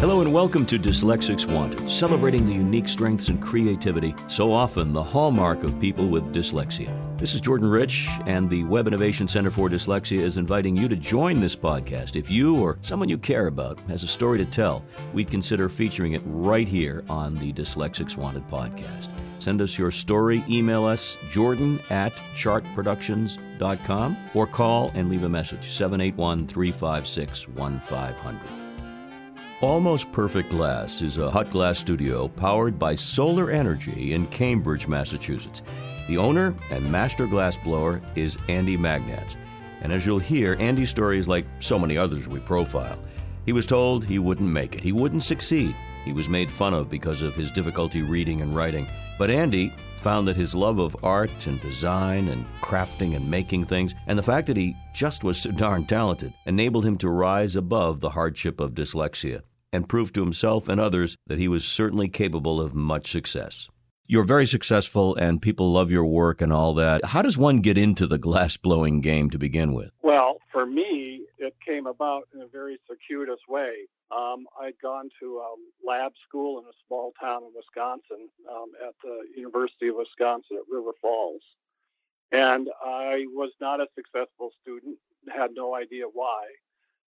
Hello and welcome to Dyslexics Wanted, celebrating the unique strengths and creativity, so often the hallmark of people with dyslexia. This is Jordan Rich, and the Web Innovation Center for Dyslexia is inviting you to join this podcast. If you or someone you care about has a story to tell, we'd consider featuring it right here on the Dyslexics Wanted podcast. Send us your story, email us, jordan at chartproductions.com, or call and leave a message, 781 356 1500. Almost Perfect Glass is a hot glass studio powered by solar energy in Cambridge, Massachusetts. The owner and master glass blower is Andy Magdanz. And as you'll hear, Andy's story is like so many others we profile. He was told he wouldn't make it, he wouldn't succeed. He was made fun of because of his difficulty reading and writing. But Andy found that his love of art and design and crafting and making things, and the fact that he just was so darn talented, enabled him to rise above the hardship of dyslexia and prove to himself and others that he was certainly capable of much success. You're very successful and people love your work and all that. How does one get into the glass blowing game to begin with? Well, for me, it came about in a very circuitous way. Um, I'd gone to lab school in a small town in Wisconsin um, at the University of Wisconsin at River Falls. And I was not a successful student, had no idea why.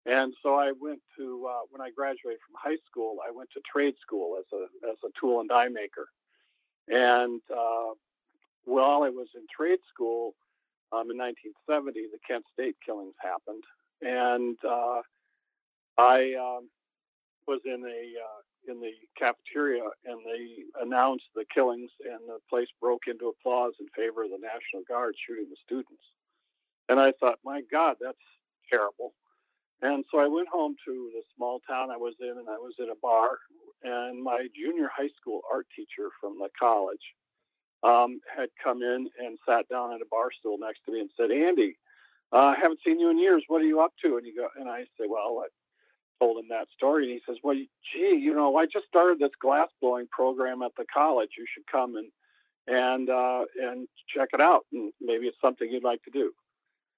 And so I went to uh, when I graduated from high school, I went to trade school as a as a tool and die maker. And uh, while I was in trade school um, in 1970, the Kent State killings happened, and uh, I um, was in a uh, in the cafeteria, and they announced the killings, and the place broke into applause in favor of the National Guard shooting the students. And I thought, my God, that's terrible. And so I went home to the small town I was in, and I was in a bar. And my junior high school art teacher from the college um, had come in and sat down at a bar stool next to me and said, "Andy, uh, I haven't seen you in years. What are you up to?" And he go, and I say, "Well, I told him that story." And he says, "Well, gee, you know, I just started this glass blowing program at the college. You should come and and uh, and check it out, and maybe it's something you'd like to do."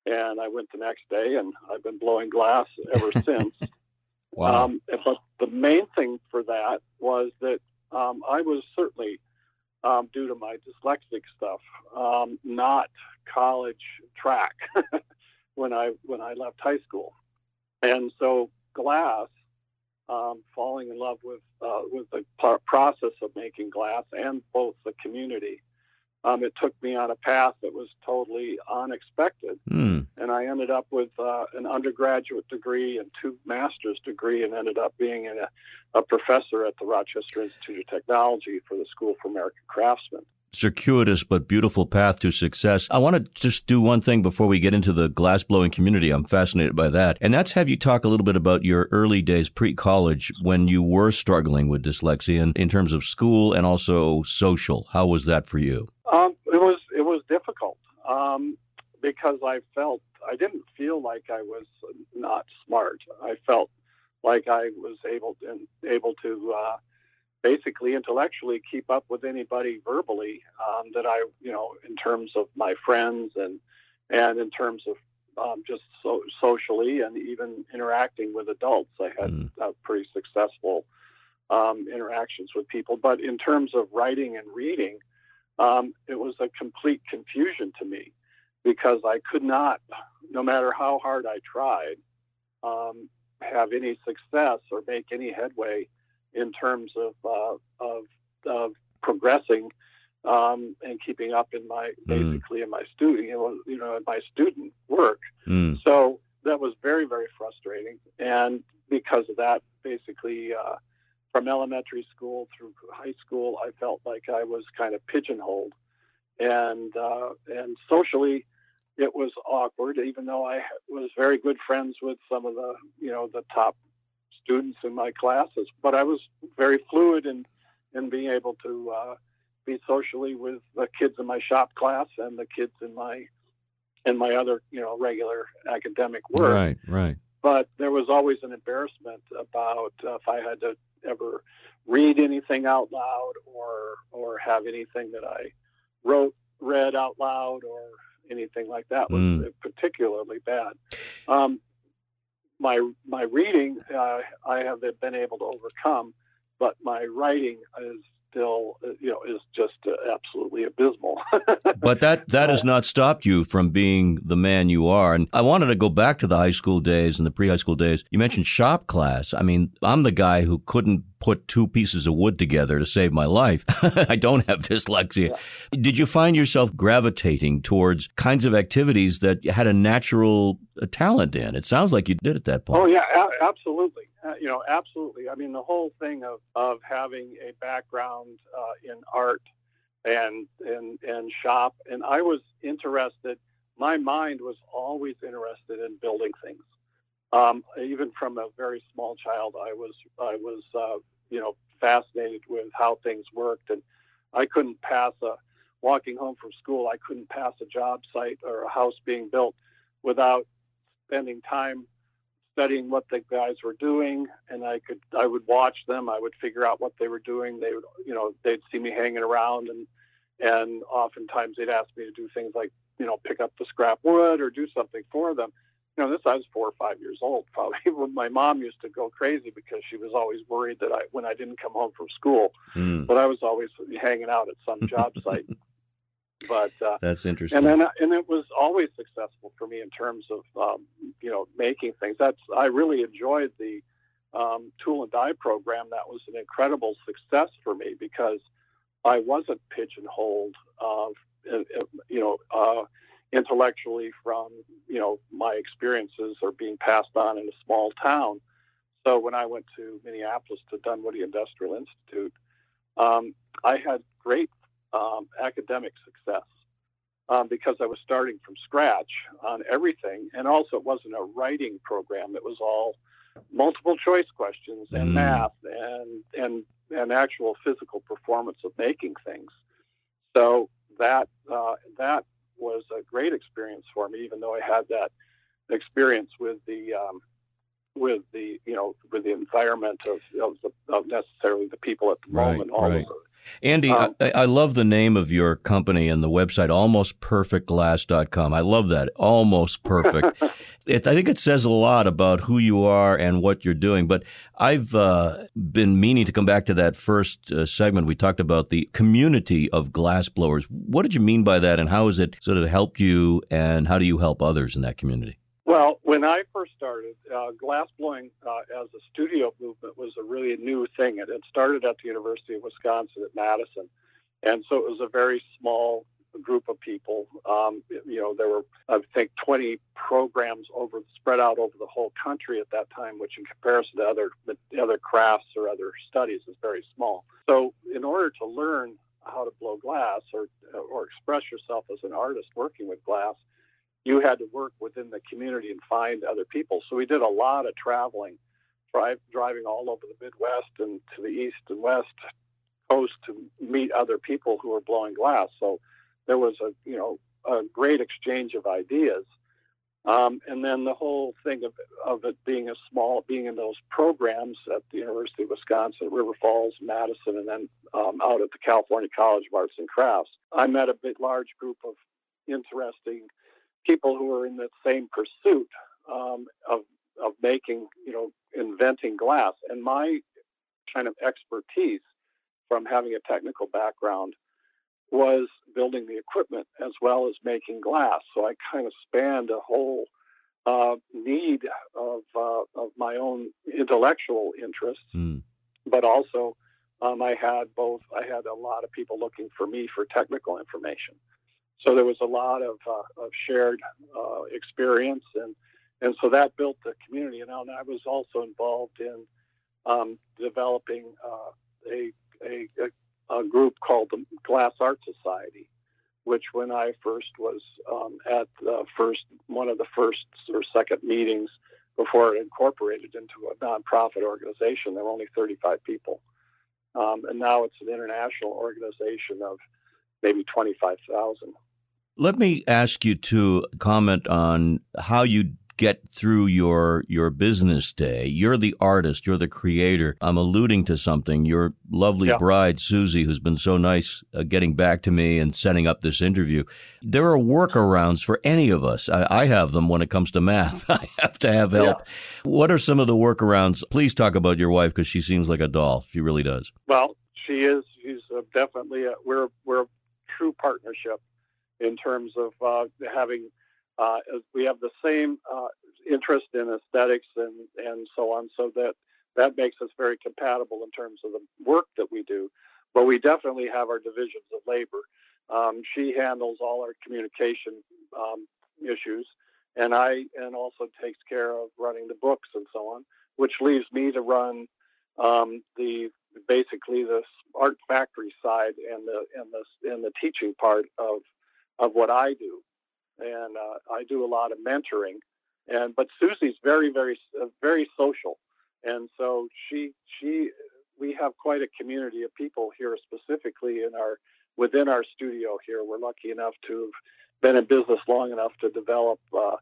And I went the next day, and I've been blowing glass ever since. wow! Um, but the main thing for that was that um, I was certainly, um, due to my dyslexic stuff, um, not college track when I when I left high school, and so glass. Um, falling in love with uh, with the process of making glass and both the community um, it took me on a path that was totally unexpected. Mm. And I ended up with uh, an undergraduate degree and two master's degree and ended up being a, a professor at the Rochester Institute of Technology for the School for American Craftsmen circuitous but beautiful path to success. I want to just do one thing before we get into the glass blowing community. I'm fascinated by that. And that's have you talk a little bit about your early days pre college when you were struggling with dyslexia in, in terms of school and also social. How was that for you? Um, it was it was difficult um, because I felt I didn't feel like I was not smart. I felt like I was able to, able to uh, basically intellectually keep up with anybody verbally um, that I you know in terms of my friends and and in terms of um, just so, socially and even interacting with adults. I had mm. uh, pretty successful um, interactions with people, but in terms of writing and reading um, it was a complete confusion to me because I could not, no matter how hard I tried, um, have any success or make any headway in terms of uh, of, of, progressing um, and keeping up in my mm. basically in my student you know, you know in my student work. Mm. So that was very very frustrating, and because of that, basically. Uh, from elementary school through high school, I felt like I was kind of pigeonholed, and uh, and socially, it was awkward. Even though I was very good friends with some of the you know the top students in my classes, but I was very fluid in in being able to uh, be socially with the kids in my shop class and the kids in my in my other you know regular academic work. Right, right but there was always an embarrassment about uh, if I had to ever read anything out loud or or have anything that I wrote read out loud or anything like that was mm. particularly bad. Um, my my reading uh, I have been able to overcome, but my writing is still, uh, you know, is just uh, absolutely abysmal. but that that has not stopped you from being the man you are. And I wanted to go back to the high school days and the pre-high school days. You mentioned shop class. I mean, I'm the guy who couldn't put two pieces of wood together to save my life. I don't have dyslexia. Yeah. Did you find yourself gravitating towards kinds of activities that you had a natural uh, talent in? It sounds like you did at that point. Oh yeah, a- absolutely. Uh, you know, absolutely. I mean, the whole thing of, of having a background uh, in art and, and and shop, and I was interested. My mind was always interested in building things. Um, even from a very small child, I was I was uh, you know fascinated with how things worked, and I couldn't pass a walking home from school. I couldn't pass a job site or a house being built without spending time studying what the guys were doing, and I could I would watch them. I would figure out what they were doing. They would you know they'd see me hanging around, and and oftentimes they'd ask me to do things like you know pick up the scrap wood or do something for them you know, this I was four or five years old. Probably when my mom used to go crazy because she was always worried that I, when I didn't come home from school, mm. but I was always hanging out at some job site. But uh, that's interesting. And then, and it was always successful for me in terms of, um, you know, making things. That's I really enjoyed the um, tool and die program. That was an incredible success for me because I wasn't pigeonholed. Uh, you know. Uh, intellectually from you know my experiences are being passed on in a small town. So when I went to Minneapolis to Dunwoody Industrial Institute, um, I had great um, academic success um, because I was starting from scratch on everything, and also it wasn't a writing program; it was all multiple choice questions and mm. math and and and actual physical performance of making things. So that uh, that was a great experience for me, even though I had that experience with the um, with the you know with the environment of of, the, of necessarily the people at the right, moment. All right. Andy, um, I, I, love the name of your company and the website, almostperfectglass.com. I love that. Almost perfect. it, I think it says a lot about who you are and what you're doing. But I've uh, been meaning to come back to that first uh, segment. We talked about the community of glass blowers. What did you mean by that, and how has it sort of helped you, and how do you help others in that community? Well, when I first started, uh, glass blowing uh, as a studio movement was a really new thing. It had started at the University of Wisconsin at Madison, and so it was a very small group of people. Um, you know, there were I think 20 programs over spread out over the whole country at that time, which in comparison to other other crafts or other studies is very small. So, in order to learn how to blow glass or or express yourself as an artist working with glass you had to work within the community and find other people. So we did a lot of traveling, drive, driving all over the Midwest and to the east and west coast to meet other people who were blowing glass. So there was a you know a great exchange of ideas. Um, and then the whole thing of, of it being a small, being in those programs at the University of Wisconsin, River Falls, Madison, and then um, out at the California College of Arts and Crafts, I met a big, large group of interesting people who are in that same pursuit um, of of making, you know, inventing glass. And my kind of expertise from having a technical background was building the equipment as well as making glass. So I kind of spanned a whole uh, need of uh, of my own intellectual interests, mm. but also um, I had both. I had a lot of people looking for me for technical information. So there was a lot of, uh, of shared uh, experience, and and so that built the community. And I was also involved in um, developing uh, a, a, a group called the Glass Art Society, which when I first was um, at the first one of the first or second meetings before it incorporated into a nonprofit organization, there were only 35 people, um, and now it's an international organization of maybe 25,000. Let me ask you to comment on how you get through your your business day. You're the artist, you're the creator. I'm alluding to something. Your lovely Yeah. bride Susie, who's been so nice uh, getting back to me and setting up this interview. There are workarounds for any of us. I, I have them when it comes to math. I have to have help. What are some of the workarounds? Please talk about your wife because she seems like a doll. She really does. Well, she is. She's uh, definitely. A, we're we're a true partnership in terms of uh, having. Uh, we have the same uh, interest in aesthetics and and so on. So that that makes us very compatible in terms of the work that we do. But we definitely have our divisions of labor. Um, she handles all our communication um, issues, and I and also takes care of running the books and so on, which leaves me to run um, the basically the art factory side and the and the and the teaching part of of what I do, and uh, I do a lot of mentoring. And but Susie's very very uh, very social, and so she she we have quite a community of people here specifically in our within our studio here. We're lucky enough to have been in business long enough to develop uh,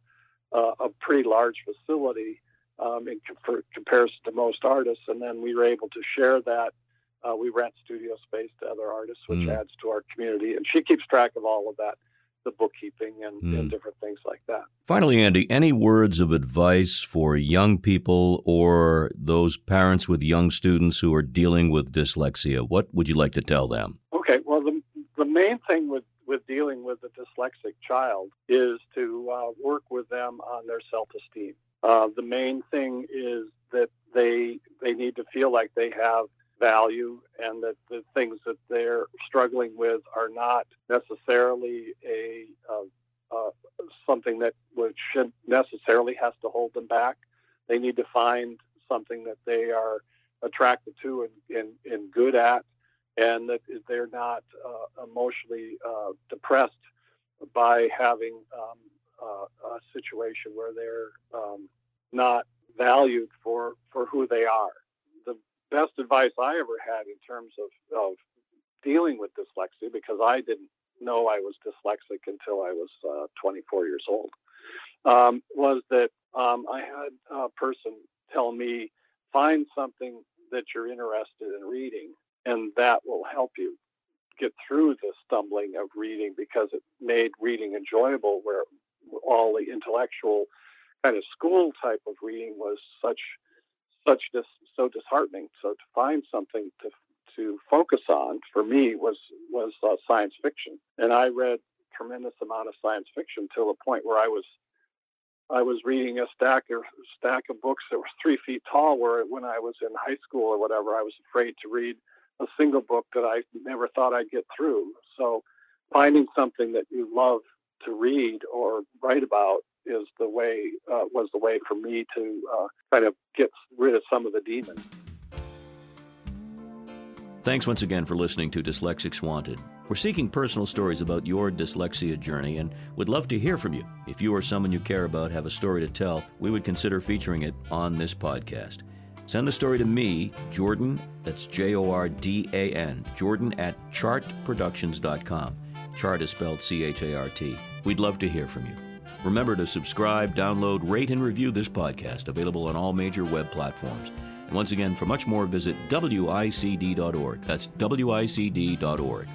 uh, a pretty large facility um, in com- comparison to most artists. And then we were able to share that. Uh, we rent studio space to other artists, which Mm. adds to our community. And she keeps track of all of that, the bookkeeping and, Mm. and different things like that. Finally, Andy, any words of advice for young people or those parents with young students who are dealing with dyslexia? What would you like to tell them? Okay, well, the, the main thing with, with dealing with a dyslexic child is to uh, work with them on their self esteem. Uh, the main thing is that they they need to feel like they have value and that the things that they're struggling with are not necessarily a uh, uh, something that would, should necessarily has to hold them back. They need to find something that they are attracted to and, and, and good at and that they're not uh, emotionally uh, depressed by having um, uh, a situation where they're um, not valued for, for who they are. The best advice I ever had in terms of, of dealing with dyslexia, because I didn't know I was dyslexic until I was uh, 24 years old, um, was that um, I had a person tell me, find something that you're interested in reading and that will help you get through the stumbling of reading because it made reading enjoyable where all the intellectual kind of school type of reading was such such dis, so disheartening so to find something to to focus on for me was was uh, science fiction and i read tremendous amount of science fiction till the point where i was I was reading a stack of stack of books that were three feet tall. Where when I was in high school or whatever, I was afraid to read a single book that I never thought I'd get through. So, finding something that you love to read or write about is the way uh, was the way for me to uh, kind of get rid of some of the demons. Thanks once again for listening to Dyslexics Wanted. We're seeking personal stories about your dyslexia journey and would love to hear from you. If you or someone you care about have a story to tell, we would consider featuring it on this podcast. Send the story to me, Jordan, that's J O R D A N, Jordan at chartproductions.com. Chart is spelled C H A R T. We'd love to hear from you. Remember to subscribe, download, rate, and review this podcast, available on all major web platforms. And once again, for much more, visit WICD.org. That's WICD.org.